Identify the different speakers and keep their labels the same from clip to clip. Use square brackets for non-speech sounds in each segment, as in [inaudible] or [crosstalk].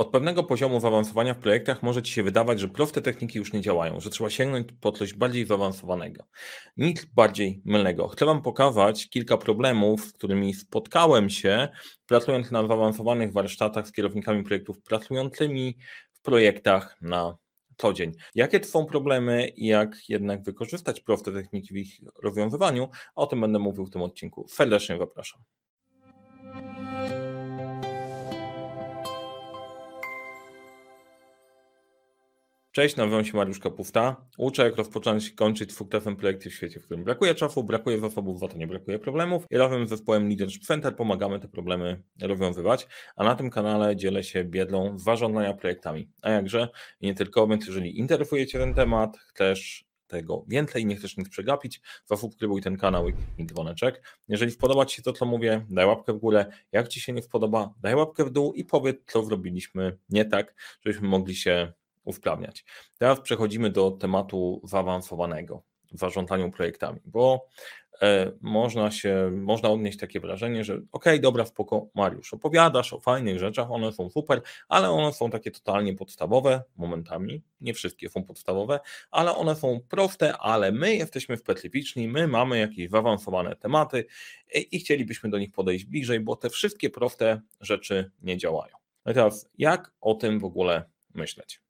Speaker 1: Od pewnego poziomu zaawansowania w projektach może Ci się wydawać, że proste techniki już nie działają, że trzeba sięgnąć po coś bardziej zaawansowanego. Nic bardziej mylnego. Chcę Wam pokazać kilka problemów, z którymi spotkałem się, pracując na zaawansowanych warsztatach z kierownikami projektów pracującymi w projektach na co dzień. Jakie to są problemy i jak jednak wykorzystać proste techniki w ich rozwiązywaniu? O tym będę mówił w tym odcinku. Serdecznie zapraszam. Cześć, nazywam się Mariusz Kapusta. Uczę, jak rozpocząć i kończyć sukcesem projekty w świecie, w którym brakuje czasu, brakuje zasobów, za to nie brakuje problemów. I razem z zespołem Leadership Center pomagamy te problemy rozwiązywać, a na tym kanale dzielę się biedlą zarządzania projektami. A jakże, i nie tylko, więc jeżeli interesuje Cię ten temat, chcesz tego więcej, nie chcesz nic przegapić, zasubskrybuj ten kanał i dzwoneczek. Jeżeli spodoba Ci się to, co mówię, daj łapkę w górę. Jak Ci się nie spodoba, daj łapkę w dół i powiedz, co zrobiliśmy nie tak, żebyśmy mogli się usprawniać. Teraz przechodzimy do tematu zaawansowanego w zarządzaniu projektami, bo e, można się, można odnieść takie wrażenie, że ok, dobra, spoko, Mariusz, opowiadasz o fajnych rzeczach, one są super, ale one są takie totalnie podstawowe momentami, nie wszystkie są podstawowe, ale one są proste, ale my jesteśmy specyficzni, my mamy jakieś zaawansowane tematy i, i chcielibyśmy do nich podejść bliżej, bo te wszystkie proste rzeczy nie działają. No i teraz, jak o tym w ogóle myśleć?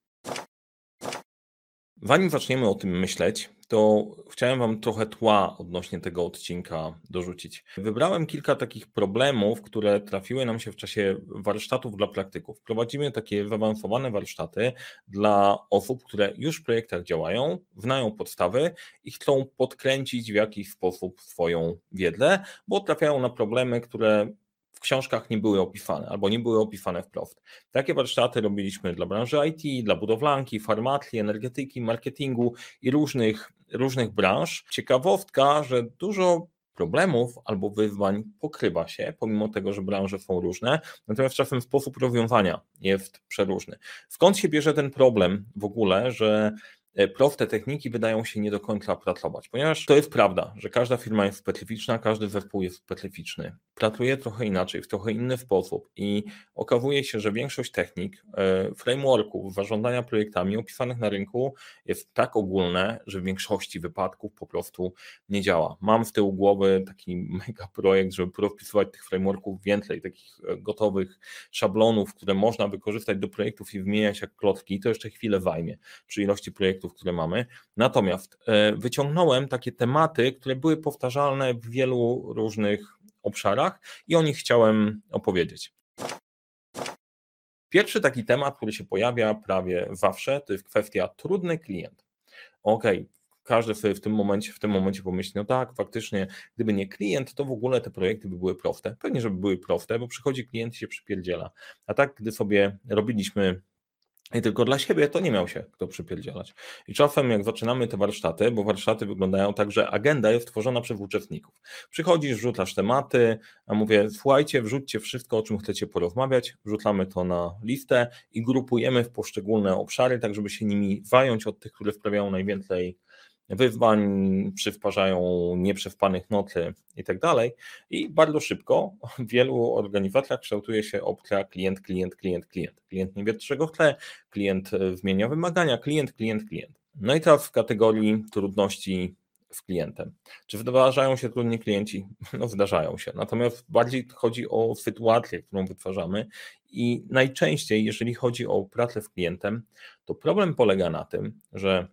Speaker 1: Zanim zaczniemy o tym myśleć, to chciałem Wam trochę tła odnośnie tego odcinka dorzucić. Wybrałem kilka takich problemów, które trafiły nam się w czasie warsztatów dla praktyków. Prowadzimy takie zaawansowane warsztaty dla osób, które już w projektach działają, znają podstawy i chcą podkręcić w jakiś sposób swoją wiedzę, bo trafiają na problemy, które w książkach nie były opisane albo nie były opisane wprost. Takie warsztaty robiliśmy dla branży IT, dla budowlanki, farmacji, energetyki, marketingu i różnych, różnych branż. Ciekawostka, że dużo problemów albo wyzwań pokrywa się, pomimo tego, że branże są różne, natomiast czasem sposób rozwiązania jest przeróżny. Skąd się bierze ten problem w ogóle, że E, proste techniki wydają się nie do końca pracować, ponieważ to jest prawda, że każda firma jest specyficzna, każdy zespół jest specyficzny. Pracuje trochę inaczej, w trochę inny sposób i okazuje się, że większość technik, e, frameworków, zarządzania projektami opisanych na rynku jest tak ogólne, że w większości wypadków po prostu nie działa. Mam z tyłu głowy taki [laughs] mega projekt, żeby rozpisywać tych frameworków więcej, takich e, gotowych szablonów, które można wykorzystać do projektów i wymieniać jak klocki, to jeszcze chwilę zajmie przy ilości projektów, które mamy. Natomiast e, wyciągnąłem takie tematy, które były powtarzalne w wielu różnych obszarach i o nich chciałem opowiedzieć. Pierwszy taki temat, który się pojawia prawie zawsze, to jest kwestia trudny klient. Ok, każdy sobie w tym momencie, w tym momencie pomyśli, no tak, faktycznie, gdyby nie klient, to w ogóle te projekty by były proste. Pewnie, żeby były proste, bo przychodzi klient i się przypierdziela. A tak, gdy sobie robiliśmy i tylko dla siebie to nie miał się kto przypierdzielać. I czasem jak zaczynamy te warsztaty, bo warsztaty wyglądają tak, że agenda jest tworzona przez uczestników. Przychodzisz, wrzucasz tematy, a mówię, słuchajcie, wrzućcie wszystko, o czym chcecie porozmawiać, wrzucamy to na listę i grupujemy w poszczególne obszary, tak żeby się nimi zająć od tych, które sprawiają najwięcej wyzwań, przywparzają nieprzewpanych nocy i tak dalej. I bardzo szybko w wielu organizacjach kształtuje się opcja klient, klient, klient, klient. Klient nie wie, czego chce, klient zmienia wymagania, klient, klient, klient. No i teraz w kategorii trudności z klientem. Czy zdarzają się trudni klienci? [laughs] No zdarzają się. Natomiast bardziej chodzi o sytuację, którą wytwarzamy i najczęściej, jeżeli chodzi o pracę z klientem, to problem polega na tym, że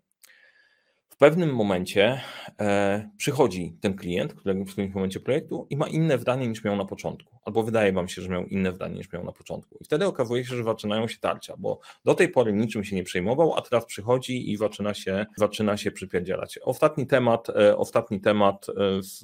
Speaker 1: w pewnym momencie e, przychodzi ten klient, który w którymś momencie projektu i ma inne zdanie niż miał na początku, albo wydaje wam się, że miał inne zdanie niż miał na początku. I wtedy okazuje się, że zaczynają się tarcia, bo do tej pory niczym się nie przejmował, a teraz przychodzi i zaczyna się, zaczyna się przypierdzielać. Ostatni temat, e, ostatni temat e, z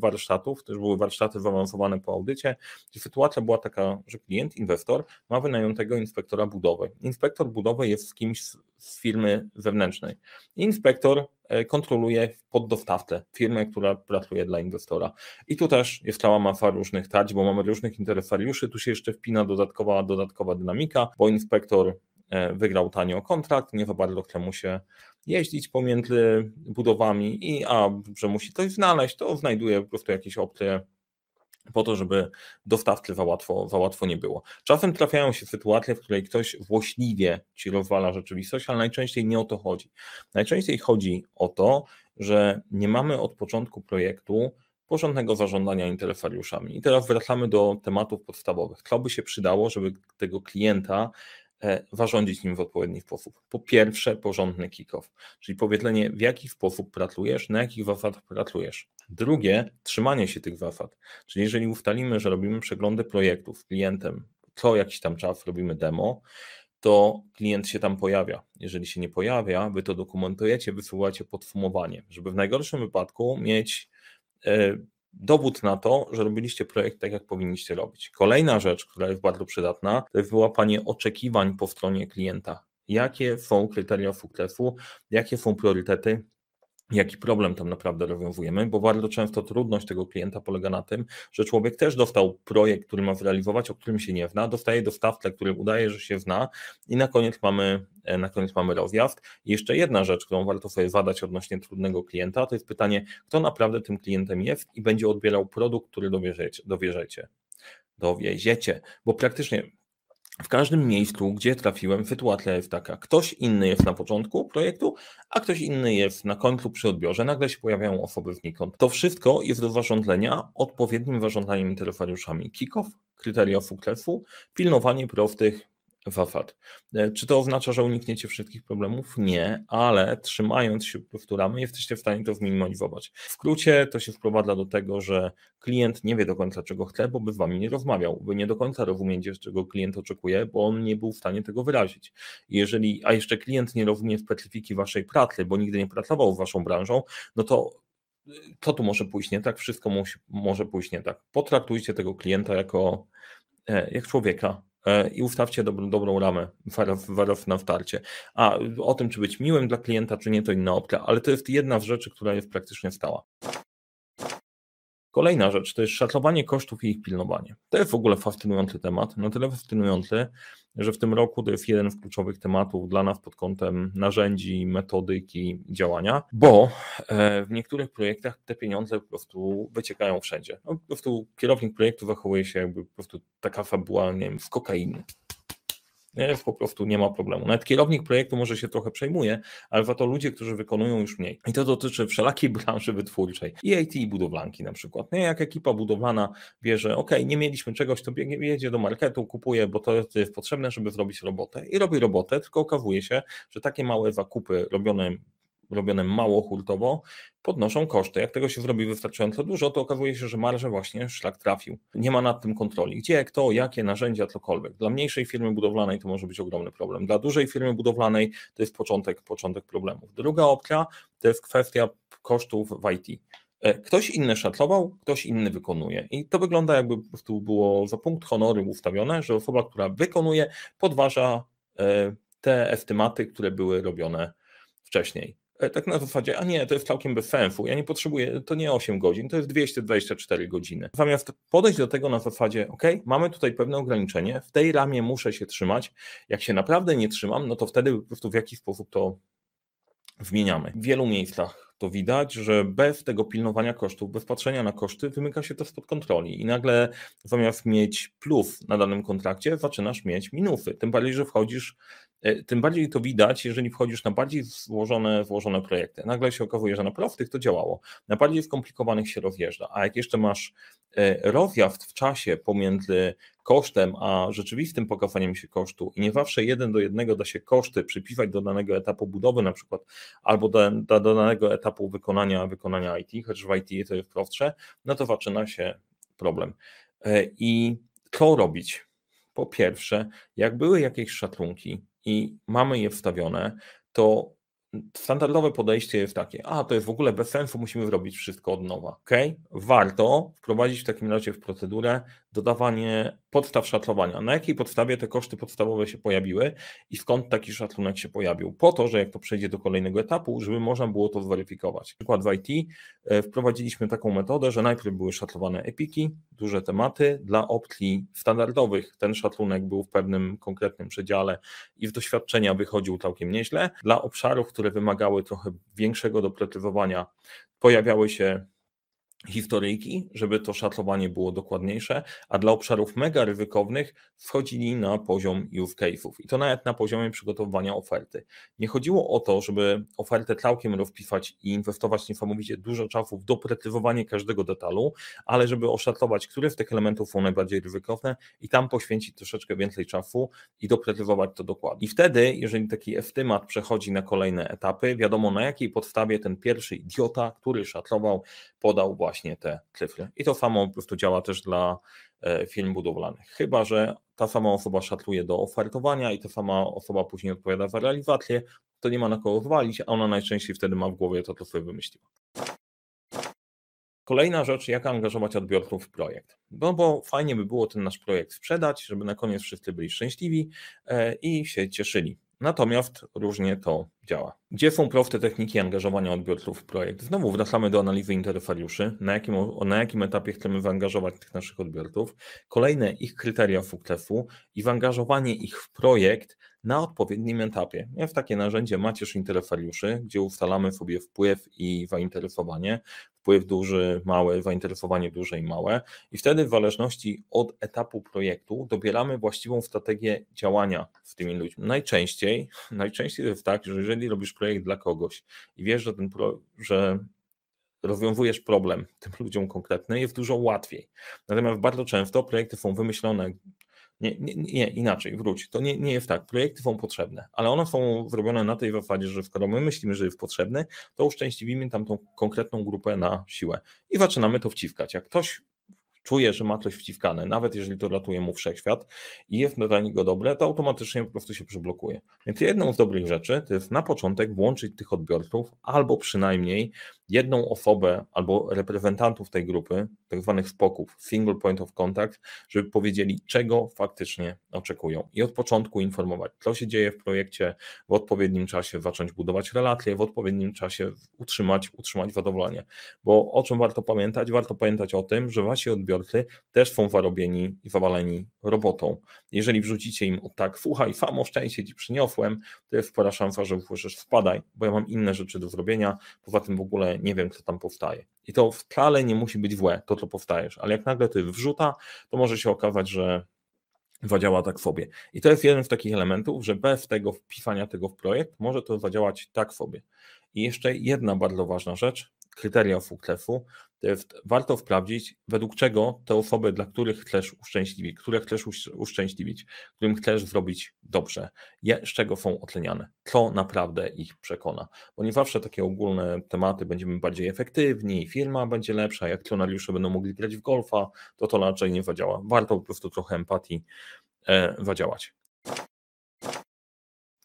Speaker 1: warsztatów, też były warsztaty zaawansowane po audycie, gdzie sytuacja była taka, że klient, inwestor ma wynajętego inspektora budowy. Inspektor budowy jest z kimś z firmy zewnętrznej. Inspektor e, kontroluje poddostawcę, firmę, która pracuje dla inwestora. I tu też jest cała masa różnych tarć, bo mamy różnych interesariuszy, tu się jeszcze wpina dodatkowa, dodatkowa dynamika, bo inspektor e, wygrał tanio kontrakt, nie za bardzo chce mu się jeździć pomiędzy budowami i a, że musi coś znaleźć, to znajduje po prostu jakieś opcje po to, żeby dostawcy za łatwo, za łatwo nie było. Czasem trafiają się sytuacje, w której ktoś złośliwie ci rozwala rzeczywistość, ale najczęściej nie o to chodzi. Najczęściej chodzi o to, że nie mamy od początku projektu porządnego zarządzania interesariuszami. I teraz wracamy do tematów podstawowych. Co by się przydało, żeby tego klienta e, zarządzić nim w odpowiedni sposób? Po pierwsze, porządny kick-off, czyli powiedzenie, w jaki sposób pracujesz, na jakich zasadach pracujesz. Drugie, trzymanie się tych zasad. Czyli jeżeli ustalimy, że robimy przeglądy projektów z klientem, co jakiś tam czas robimy demo, to klient się tam pojawia. Jeżeli się nie pojawia, wy to dokumentujecie, wysyłacie podsumowanie, żeby w najgorszym wypadku mieć e, dowód na to, że robiliście projekt tak, jak powinniście robić. Kolejna rzecz, która jest bardzo przydatna, to jest wyłapanie oczekiwań po stronie klienta. Jakie są kryteria sukcesu, jakie są priorytety, jaki problem tam naprawdę rozwiązujemy, bo bardzo często trudność tego klienta polega na tym, że człowiek też dostał projekt, który ma zrealizować, o którym się nie zna, dostaje dostawcę, który udaje, że się zna i na koniec mamy, e, na koniec mamy rozjazd. I jeszcze jedna rzecz, którą warto sobie zadać odnośnie trudnego klienta, to jest pytanie, kto naprawdę tym klientem jest i będzie odbierał produkt, który dowierzecie. dowierzecie dowieziecie, bo praktycznie w każdym miejscu, gdzie trafiłem, sytuacja jest taka: ktoś inny jest na początku projektu, a ktoś inny jest na końcu przy odbiorze. Nagle się pojawiają osoby znikąd. To wszystko jest do zarządzania odpowiednim zarządzaniem interesariuszami. Kick-off, kryteria sukcesu, pilnowanie prostych Wafat. E, czy to oznacza, że unikniecie wszystkich problemów? Nie, ale trzymając się po ramy jesteście w stanie to zminimalizować. W skrócie to się wprowadza do tego, że klient nie wie do końca czego chce, bo by z wami nie rozmawiał. Wy nie do końca rozumiecie, czego klient oczekuje, bo on nie był w stanie tego wyrazić. Jeżeli, a jeszcze klient nie rozumie specyfiki waszej pracy, bo nigdy nie pracował z waszą branżą, no to co tu może pójść nie tak? Wszystko musi, może pójść nie tak. Potraktujcie tego klienta jako e, jak człowieka, i ustawcie dobrą, dobrą ramę warów na wtarcie. A o tym, czy być miłym dla klienta, czy nie, to inna opcja, ale to jest jedna z rzeczy, która jest praktycznie stała. Kolejna rzecz to jest szacowanie kosztów i ich pilnowanie. To jest w ogóle fascynujący temat, na tyle fascynujący, że w tym roku to jest jeden z kluczowych tematów dla nas pod kątem narzędzi, metodyki działania, bo e, w niektórych projektach te pieniądze po prostu wyciekają wszędzie. No, po prostu kierownik projektu zachowuje się jakby po prostu taka fabuła, nie wiem, z kokainy. Po prostu nie ma problemu. Nawet kierownik projektu może się trochę przejmuje, ale to ludzie, którzy wykonują już mniej. I to dotyczy wszelakiej [laughs] branży wytwórczej. I IT i budowlanki na przykład. Nie, jak ekipa budowlana wie, że ok, nie mieliśmy czegoś, to biegnie, jedzie do marketu, kupuje, bo to jest potrzebne, żeby zrobić robotę. I robi robotę, tylko okazuje się, że takie małe zakupy robione robione mało hurtowo, podnoszą koszty. Jak tego się zrobi wystarczająco dużo, to okazuje się, że marże właśnie szlak trafił. Nie ma nad tym kontroli. Gdzie, kto, jakie narzędzia, cokolwiek. Dla mniejszej firmy budowlanej to może być ogromny problem. Dla dużej firmy budowlanej to jest początek, początek problemów. Druga opcja to jest kwestia kosztów w IT. E, ktoś inny szacował, ktoś inny wykonuje. I to wygląda jakby prostu było za punkt honoru ustawione, że osoba, która wykonuje, podważa e, te estymaty, które były robione wcześniej. E, tak na zasadzie, a nie, to jest całkiem bez sensu, ja nie potrzebuję, to nie 8 godzin, to jest 224 godziny. Zamiast podejść do tego na zasadzie, ok, mamy tutaj pewne ograniczenie, w tej ramie muszę się trzymać, jak się naprawdę nie trzymam, no to wtedy po prostu w jaki sposób to zmieniamy. W wielu miejscach to widać, że bez tego pilnowania kosztów, bez patrzenia na koszty, wymyka się to spod kontroli i nagle zamiast mieć plus na danym kontrakcie, zaczynasz mieć minusy. Tym bardziej, że wchodzisz tym bardziej to widać, jeżeli wchodzisz na bardziej złożone, złożone projekty. Nagle się okazuje, że na prostych to działało, na bardziej skomplikowanych się rozjeżdża, a jak jeszcze masz e, rozjazd w czasie pomiędzy kosztem, a rzeczywistym pokazaniem się kosztu i nie zawsze jeden do jednego da się koszty przypisać do danego etapu budowy na przykład, albo do, do, do danego etapu wykonania, wykonania IT, choć w IT to jest prostsze, no to zaczyna się problem. E, I co robić? Po pierwsze, jak były jakieś szacunki, i mamy je wstawione, to standardowe podejście jest takie, a to jest w ogóle bez sensu, musimy zrobić wszystko od nowa. Ok, warto wprowadzić w takim razie w procedurę dodawanie podstaw szacowania. Na jakiej podstawie te koszty podstawowe się pojawiły i skąd taki szacunek się pojawił? Po to, że jak to przejdzie do kolejnego etapu, żeby można było to zweryfikować. Przykład w IT e, wprowadziliśmy taką metodę, że najpierw były szacowane epiki, duże tematy. Dla opcji standardowych ten szacunek był w pewnym konkretnym przedziale i z doświadczenia wychodził całkiem nieźle. Dla obszarów, które wymagały trochę większego doprecyzowania, pojawiały się historyjki, żeby to szaclowanie było dokładniejsze, a dla obszarów mega ryzykownych wchodzili na poziom use case'ów i to nawet na poziomie przygotowywania oferty. Nie chodziło o to, żeby ofertę całkiem rozpisać i inwestować niesamowicie dużo czasu w doprecyzowanie każdego detalu, ale żeby oszacować, które z tych elementów są najbardziej ryzykowne i tam poświęcić troszeczkę więcej czasu i doprecyzować to dokładnie. I wtedy, jeżeli taki estymat przechodzi na kolejne etapy, wiadomo na jakiej podstawie ten pierwszy idiota, który szacował, podał właśnie właśnie te cyfry. I to samo po prostu działa też dla e, firm budowlanych. Chyba, że ta sama osoba szatluje do ofertowania i ta sama osoba później odpowiada za realizację, to nie ma na kogo zwalić, a ona najczęściej wtedy ma w głowie to, co sobie wymyśliła. Kolejna rzecz, jak angażować odbiorców w projekt. No bo fajnie by było ten nasz projekt sprzedać, żeby na koniec wszyscy byli szczęśliwi e, i się cieszyli. Natomiast różnie to działa. Gdzie są proste techniki angażowania odbiorców w projekt? Znowu wracamy do analizy interesariuszy, na jakim, na jakim etapie chcemy zaangażować tych naszych odbiorców, kolejne ich kryteria sukcesu i zaangażowanie ich w projekt na odpowiednim etapie. W takie narzędzie macierz interesariuszy, gdzie ustalamy sobie wpływ i zainteresowanie, wpływ duży, mały, zainteresowanie duże i małe i wtedy w zależności od etapu projektu dobieramy właściwą strategię działania z tymi ludźmi. Najczęściej, [laughs] najczęściej jest tak, że jeżeli robisz projekt dla kogoś i wiesz, że ten pro, że rozwiązujesz problem [laughs] tym ludziom konkretny, jest dużo łatwiej. Natomiast bardzo często projekty są wymyślone nie, nie, nie, inaczej, wróć. To nie, nie jest tak. Projekty są potrzebne, ale one są zrobione na tej zasadzie, że skoro my myślimy, że jest potrzebny, to uszczęśliwimy tam tą konkretną grupę na siłę i zaczynamy to wciskać. Jak ktoś czuje, że ma coś wciskane, nawet jeżeli to ratuje mu wszechświat i jest dla niego dobre, to automatycznie po prostu się przyblokuje. Więc jedną z dobrych rzeczy to jest na początek włączyć tych odbiorców albo przynajmniej jedną osobę albo reprezentantów tej grupy, tak zwanych spoków, single point of contact, żeby powiedzieli, czego faktycznie oczekują i od początku informować, co się dzieje w projekcie, w odpowiednim czasie zacząć budować relacje, w odpowiednim czasie utrzymać, utrzymać zadowolenie. Bo o czym warto pamiętać? Warto pamiętać o tym, że wasi odbiorcy też są zarobieni i zawaleni robotą. Jeżeli wrzucicie im tak, słuchaj, samo szczęście ci przyniosłem, to jest spora szansa, że usłyszysz, wpadaj, bo ja mam inne rzeczy do zrobienia, poza tym w ogóle nie wiem, co tam powstaje. I to wcale nie musi być złe, to co powstajesz, ale jak nagle to wrzuta, to może się okazać, że zadziała tak sobie. I to jest jeden z takich elementów, że bez tego wpisania tego w projekt może to zadziałać tak sobie. I jeszcze jedna bardzo ważna rzecz, kryteria jest warto sprawdzić, według czego te osoby, dla których chcesz uszczęśliwić, które chcesz uszczęśliwić, którym chcesz zrobić dobrze, z czego są oceniane, co naprawdę ich przekona. Bo nie zawsze takie ogólne tematy będziemy bardziej efektywni, firma będzie lepsza, jak akcjonariusze będą mogli grać w golfa, to to raczej nie zadziała. Warto po prostu trochę empatii e, zadziałać.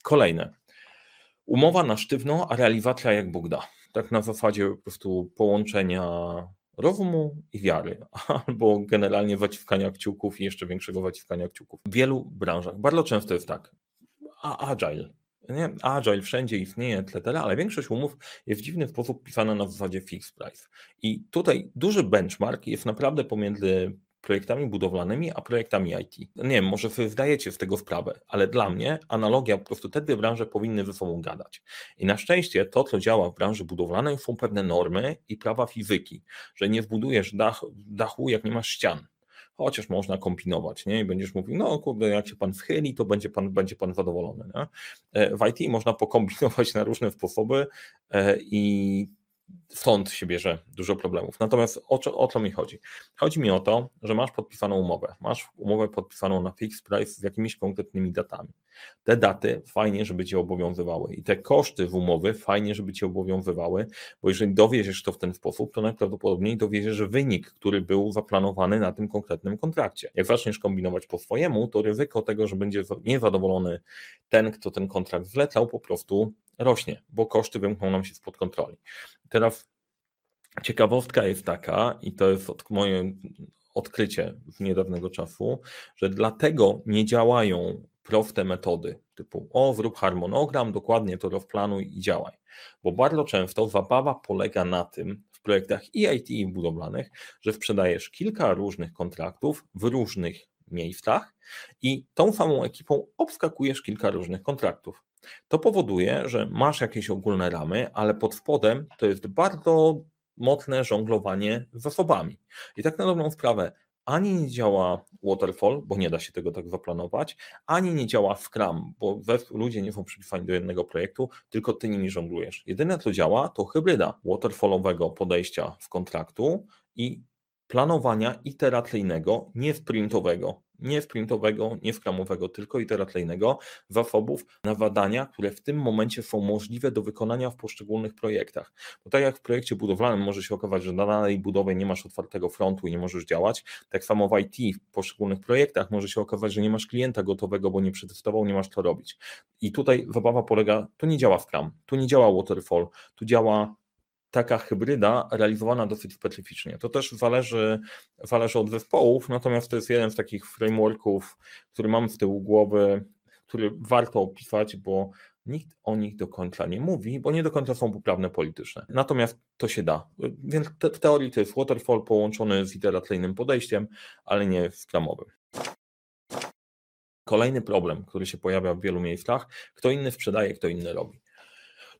Speaker 1: Kolejne. Umowa na sztywno, a realizacja jak Bóg da tak na zasadzie po prostu połączenia rozumu i wiary, [laughs] albo generalnie waciwkania kciuków i jeszcze większego waciwkania kciuków. W wielu branżach, bardzo często jest tak, a agile, nie? Agile wszędzie istnieje, etc., ale większość umów jest w dziwny sposób pisana na zasadzie fixed price. I tutaj duży benchmark jest naprawdę pomiędzy projektami budowlanymi, a projektami IT. Nie wiem, może wy zdajecie z tego sprawę, ale dla mnie analogia, po prostu te dwie branże powinny ze sobą gadać. I na szczęście to, co działa w branży budowlanej, są pewne normy i prawa fizyki, że nie wbudujesz dach, dachu, jak nie masz ścian chociaż można kombinować, nie? I będziesz mówił, no kurde, jak się pan schyli, to będzie pan, będzie pan zadowolony, nie? E, w IT można pokombinować na różne sposoby e, i stąd się bierze dużo problemów. Natomiast o co, o co mi chodzi? Chodzi mi o to, że masz podpisaną umowę. Masz umowę podpisaną na fixed price z jakimiś konkretnymi datami. Te daty fajnie, żeby cię obowiązywały i te koszty w umowy fajnie, żeby cię obowiązywały, bo jeżeli dowieziesz to w ten sposób, to najprawdopodobniej dowieziesz wynik, który był zaplanowany na tym konkretnym kontrakcie. Jak zaczniesz kombinować po swojemu, to ryzyko tego, że będzie niezadowolony ten, kto ten kontrakt zlecał, po prostu rośnie, bo koszty wymkną nam się spod kontroli. Teraz ciekawostka jest taka, i to jest od, moje odkrycie z niedawnego czasu, że dlatego nie działają proste metody typu o, zrób harmonogram, dokładnie to rozplanuj i działaj. Bo bardzo często zabawa polega na tym w projektach i IT i budowlanych, że sprzedajesz kilka różnych kontraktów w różnych miejscach i tą samą ekipą obskakujesz kilka różnych kontraktów. To powoduje, że masz jakieś ogólne ramy, ale pod spodem to jest bardzo mocne żonglowanie zasobami. I tak na dobrą sprawę, ani nie działa waterfall, bo nie da się tego tak zaplanować, ani nie działa Scrum, bo ludzie nie są przypisani do jednego projektu, tylko ty nimi żonglujesz. Jedyne co działa to hybryda waterfallowego podejścia w kontraktu i planowania iteracyjnego, nie sprintowego nie sprintowego, nie skramowego, tylko iteracyjnego zasobów na badania, które w tym momencie są możliwe do wykonania w poszczególnych projektach. Bo tak jak w projekcie budowlanym może się okazać, że na danej budowie nie masz otwartego frontu i nie możesz działać, tak samo w IT w poszczególnych projektach może się okazać, że nie masz klienta gotowego, bo nie przetestował, nie masz co robić. I tutaj zabawa polega, tu nie działa Scrum, tu nie działa Waterfall, tu działa taka hybryda realizowana dosyć specyficznie. To też zależy, zależy od zespołów, natomiast to jest jeden z takich frameworków, który mam z tyłu głowy, który warto opisać, bo nikt o nich do końca nie mówi, bo nie do końca są poprawne polityczne. Natomiast to się da. Więc w teorii to jest waterfall połączony z iteracyjnym podejściem, ale nie skramowym. Kolejny problem, który się pojawia w wielu miejscach, kto inny sprzedaje, kto inny robi.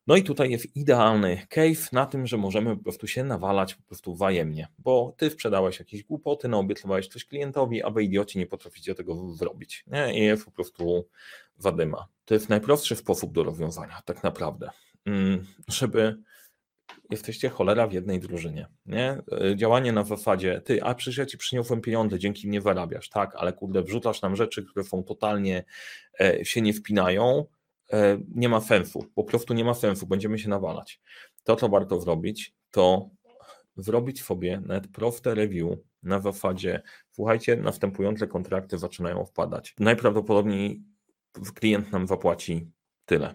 Speaker 1: No i tutaj jest idealny case na tym, że możemy po prostu się nawalać po prostu wzajemnie, bo ty sprzedałeś jakieś głupoty, no obiecywałeś coś klientowi, a wy idioci nie potraficie tego zrobić. Nie? I jest po prostu wadyma. To jest najprostszy sposób do rozwiązania, tak naprawdę. Mm, żeby jesteście cholera w jednej drużynie. Nie? Działanie na zasadzie, ty, a przecież ja ci przyniosłem pieniądze, dzięki mnie zarabiasz, tak, ale kurde, wrzucasz nam rzeczy, które są totalnie e, się nie wpinają, nie ma sensu, po prostu nie ma sensu, będziemy się nawalać. To, co warto zrobić, to zrobić sobie nawet proste review na zasadzie, słuchajcie, następujące kontrakty zaczynają wpadać. Najprawdopodobniej klient nam zapłaci tyle.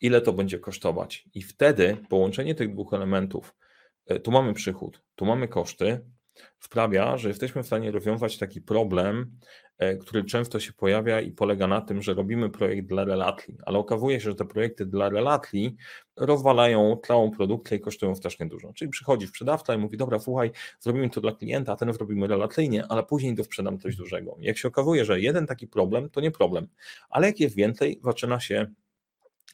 Speaker 1: Ile to będzie kosztować? I wtedy połączenie tych dwóch elementów, e, tu mamy przychód, tu mamy koszty, sprawia, że jesteśmy w stanie rozwiązać taki problem, e, który często się pojawia i polega na tym, że robimy projekt dla relatli, ale okazuje się, że te projekty dla relatli rozwalają całą produkcję i kosztują strasznie dużo. Czyli przychodzi sprzedawca i mówi, dobra, słuchaj, zrobimy to dla klienta, a ten zrobimy relacyjnie, ale później dosprzedam coś dużego. Jak się okazuje, że jeden taki problem, to nie problem, ale jak jest więcej, zaczyna się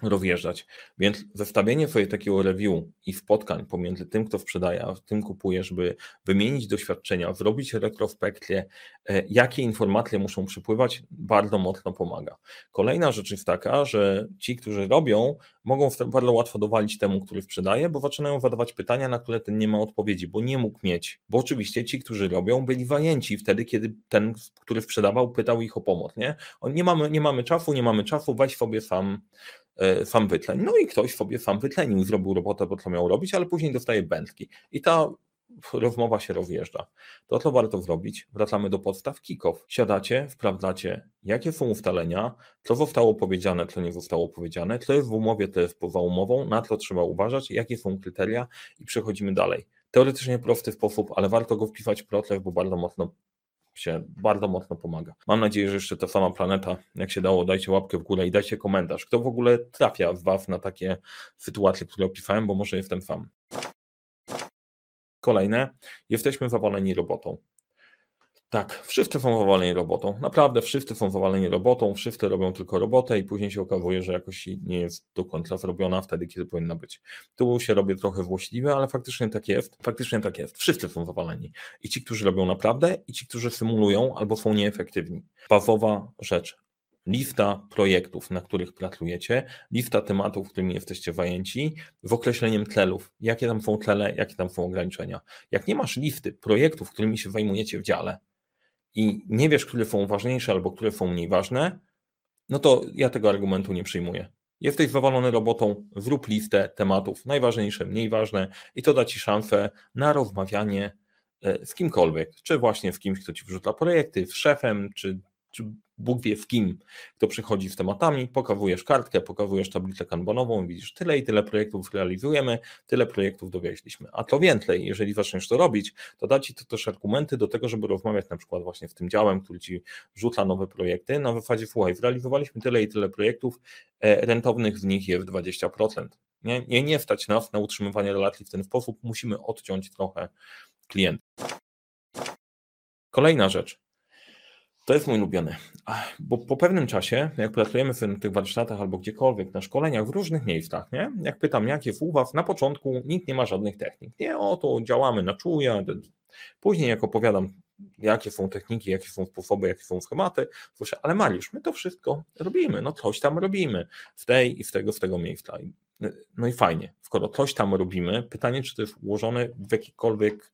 Speaker 1: rozjeżdżać. Więc zestawienie sobie takiego review i spotkań pomiędzy tym, kto sprzedaje, a tym kupuje, żeby wymienić doświadczenia, zrobić retrospekcję, e, jakie informacje muszą przypływać, bardzo mocno pomaga. Kolejna rzecz jest taka, że ci, którzy robią, mogą bardzo łatwo dowalić temu, który sprzedaje, bo zaczynają zadawać pytania, na które ten nie ma odpowiedzi, bo nie mógł mieć. Bo oczywiście ci, którzy robią, byli wajęci wtedy, kiedy ten, który sprzedawał, pytał ich o pomoc. Nie, nie, mamy, nie mamy czasu, nie mamy czasu, weź sobie sam sam wytleń. No i ktoś sobie sam wytlenił, zrobił robotę, bo to miał robić, ale później dostaje bętki. I ta rozmowa się rozjeżdża. To co warto zrobić? Wracamy do podstaw kick-off. Siadacie, sprawdzacie, jakie są ustalenia, co zostało powiedziane, co nie zostało powiedziane, co jest w umowie, co jest poza umową, na co trzeba uważać, jakie są kryteria i przechodzimy dalej. Teoretycznie prosty sposób, ale warto go wpisać w proces, bo bardzo mocno się bardzo mocno pomaga. Mam nadzieję, że jeszcze ta sama planeta, jak się dało, dajcie łapkę w górę i dajcie komentarz. Kto w ogóle trafia w WAF na takie sytuacje, które opisałem, bo może jestem sam. Kolejne, jesteśmy zawaleni robotą. Tak, wszyscy są zawaleni robotą. Naprawdę wszyscy są zawaleni robotą, wszyscy robią tylko robotę i później się okazuje, że jakoś nie jest do końca zrobiona wtedy, kiedy powinna być. Tu się robię trochę złośliwy, ale faktycznie tak jest. Faktycznie tak jest. Wszyscy są zawaleni. I ci, którzy robią naprawdę, i ci, którzy symulują albo są nieefektywni. Bazowa rzecz. Lista projektów, na których pracujecie, lista tematów, którymi jesteście zajęci, z określeniem celów, jakie tam są cele, jakie tam są ograniczenia. Jak nie masz listy projektów, którymi się zajmujecie w dziale, i nie wiesz, które są ważniejsze albo które są mniej ważne, no to ja tego argumentu nie przyjmuję. Jesteś zawalony robotą, zrób listę tematów, najważniejsze, mniej ważne, i to da ci szansę na rozmawianie e, z kimkolwiek, czy właśnie z kimś, kto ci wrzuca projekty, z szefem, czy czy Bóg wie w kim, kto przychodzi z tematami, pokazujesz kartkę, pokazujesz tablicę kanbanową, widzisz tyle i tyle projektów realizujemy, tyle projektów dowieźliśmy. A to więcej, jeżeli zaczniesz to robić, to da ci to też argumenty do tego, żeby rozmawiać na przykład właśnie z tym działem, który ci rzuca nowe projekty, na zasadzie słuchaj, zrealizowaliśmy tyle i tyle projektów, e, rentownych z nich jest 20%. Nie, nie, nie stać nas na utrzymywanie relacji w ten sposób, musimy odciąć trochę klientów. Kolejna rzecz, To jest mój ulubiony, bo po pewnym czasie, jak pracujemy w tych warsztatach albo gdziekolwiek, na szkoleniach, w różnych miejscach, nie? jak pytam, jakie w UWAW, na początku nikt nie ma żadnych technik. Nie, o to działamy na czuje. Później, jak opowiadam, jakie są techniki, jakie są sposoby, jakie są schematy, słyszę, ale Mariusz, my to wszystko robimy, no coś tam robimy w tej i w tego, w tego miejsca. No i fajnie, skoro coś tam robimy, pytanie, czy to jest ułożone w jakikolwiek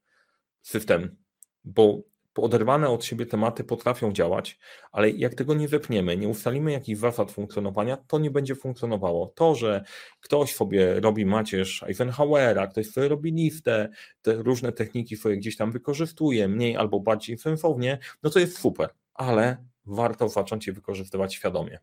Speaker 1: system, bo oderwane od siebie tematy potrafią działać, ale jak tego nie wepniemy, nie ustalimy jakichś zasad funkcjonowania, to nie będzie funkcjonowało. To, że ktoś sobie robi macierz Eisenhowera, ktoś sobie robi listę, te różne techniki sobie gdzieś tam wykorzystuje, mniej albo bardziej sensownie, no to jest super, ale warto zacząć je wykorzystywać świadomie.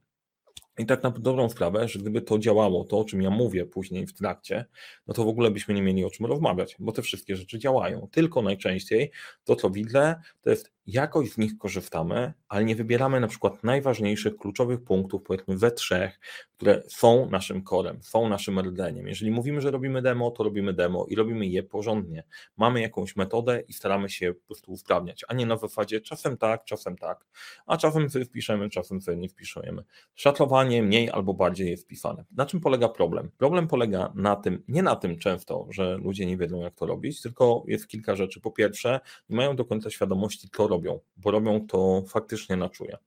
Speaker 1: I tak na dobrą sprawę, że gdyby to działało, to o czym ja mówię później w trakcie, no to w ogóle byśmy nie mieli o czym rozmawiać, bo te wszystkie rzeczy działają. Tylko najczęściej to, co widzę, to jest jakoś z nich korzystamy, ale nie wybieramy na przykład najważniejszych, kluczowych punktów, powiedzmy we trzech, które są naszym korem, są naszym rdzeniem. Jeżeli mówimy, że robimy demo, to robimy demo i robimy je porządnie. Mamy jakąś metodę i staramy się po prostu usprawniać, a nie na zasadzie czasem tak, czasem tak, a czasem sobie wpiszemy, czasem sobie nie wpiszemy. Mniej albo bardziej jest wpisane. Na czym polega problem? Problem polega na tym, nie na tym często, że ludzie nie wiedzą, jak to robić, tylko jest kilka rzeczy. Po pierwsze, nie mają do końca świadomości, co robią, bo robią to faktycznie na czuje.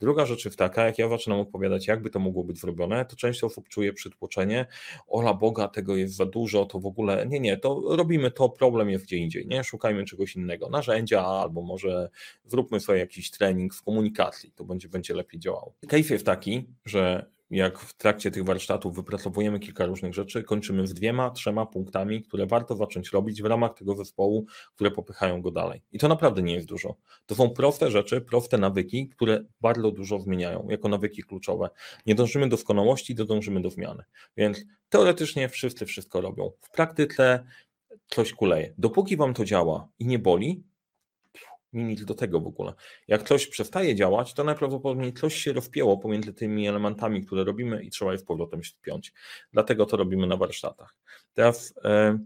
Speaker 1: Druga rzecz jest taka, jak ja zaczynam opowiadać, jakby to mogło być zrobione, to część osób czuje przytłoczenie, ola Boga, tego jest za dużo, to w ogóle, nie, nie, to robimy to, problem jest gdzie indziej, nie, szukajmy czegoś innego, narzędzia, albo może zróbmy sobie jakiś trening w komunikacji, to będzie, będzie lepiej działało. Case jest taki, że jak w trakcie tych warsztatów wypracowujemy kilka różnych rzeczy, kończymy z dwiema, trzema punktami, które warto zacząć robić w ramach tego zespołu, które popychają go dalej. I to naprawdę nie jest dużo. To są proste rzeczy, proste nawyki, które bardzo dużo zmieniają, jako nawyki kluczowe. Nie dążymy do doskonałości, dążymy do zmiany. Więc teoretycznie wszyscy wszystko robią. W praktyce coś kuleje. Dopóki wam to działa i nie boli, nic do tego w ogóle. Jak coś przestaje działać, to najprawdopodobniej coś się rozpięło pomiędzy tymi elementami, które robimy i trzeba je z powrotem spiąć. Dlatego to robimy na warsztatach. Teraz e,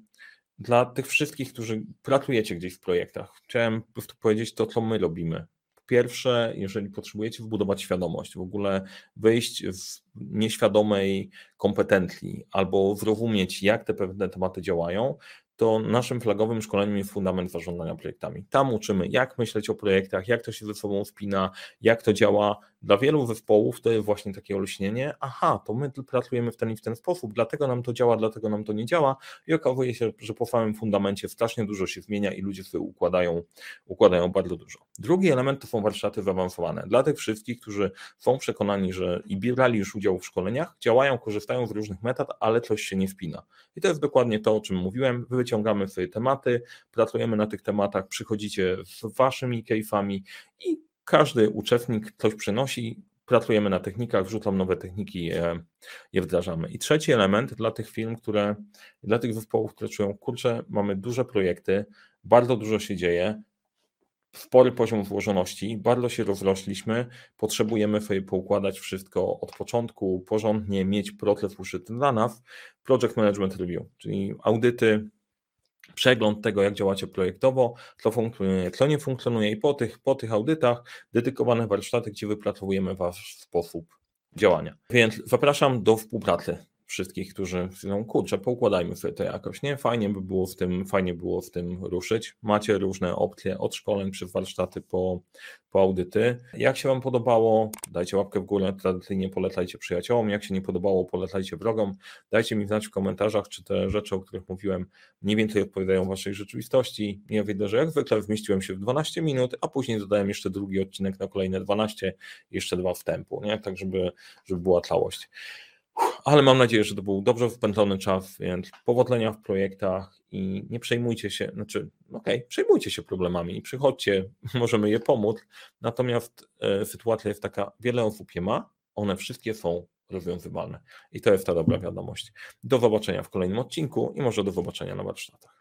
Speaker 1: dla tych wszystkich, którzy pracujecie gdzieś w projektach, chciałem po prostu powiedzieć to, co my robimy. Pierwsze, jeżeli potrzebujecie wbudować świadomość, w ogóle wyjść z nieświadomej kompetencji albo zrozumieć, jak te pewne tematy działają, to naszym flagowym szkoleniem jest fundament zarządzania projektami. Tam uczymy, jak myśleć o projektach, jak to się ze sobą spina, jak to działa. Dla wielu zespołów to jest właśnie takie olśnienie, aha, to my pracujemy w ten i w ten sposób, dlatego nam to działa, dlatego nam to nie działa i okazuje się, że po samym fundamencie strasznie dużo się zmienia i ludzie sobie układają, układają bardzo dużo. Drugi element to są warsztaty zaawansowane. Dla tych wszystkich, którzy są przekonani, że i brali już udział w szkoleniach, działają, korzystają z różnych metod, ale coś się nie wpina. I to jest dokładnie to, o czym mówiłem. Wy wyciągamy sobie tematy, pracujemy na tych tematach, przychodzicie z waszymi case'ami i każdy uczestnik coś przynosi, pracujemy na technikach, wrzucam nowe techniki, je, je wdrażamy. I trzeci element dla tych firm, które, dla tych zespołów, które czują, kurczę, mamy duże projekty, bardzo dużo się dzieje, spory poziom złożoności, bardzo się rozrośliśmy, potrzebujemy sobie poukładać wszystko od początku, porządnie mieć proces uszyty dla nas, Project Management Review, czyli audyty, przegląd tego, jak działacie projektowo, co funkcjonuje, co nie funkcjonuje i po tych, po tych audytach dedykowane warsztaty, gdzie wypracowujemy Wasz sposób działania. Więc zapraszam do współpracy wszystkich, którzy mówią, kurczę, poukładajmy sobie to jakoś, nie? Fajnie by było w tym, fajnie było w tym ruszyć. Macie różne opcje od szkoleń przez warsztaty po, po audyty. Jak się Wam podobało, dajcie łapkę w górę, tradycyjnie polecajcie przyjaciołom, jak się nie podobało, polecajcie wrogom. Dajcie mi znać w komentarzach, czy te rzeczy, o których mówiłem, mniej więcej odpowiadają Waszej rzeczywistości. Ja widzę, że jak zwykle wmieściłem się w 12 minut, a później dodałem jeszcze drugi odcinek na kolejne 12, jeszcze dwa wstępu, nie? Tak, żeby, żeby była całość. Ale mam nadzieję, że to był dobrze wpętlony czas, więc powodzenia w projektach i nie przejmujcie się, znaczy, okej, okay, przejmujcie się problemami i przychodźcie, [laughs] możemy je pomóc. Natomiast e, sytuacja jest taka, wiele osób je ma, one wszystkie są rozwiązywalne. I to jest ta dobra wiadomość. Do zobaczenia w kolejnym odcinku i może do zobaczenia na warsztatach.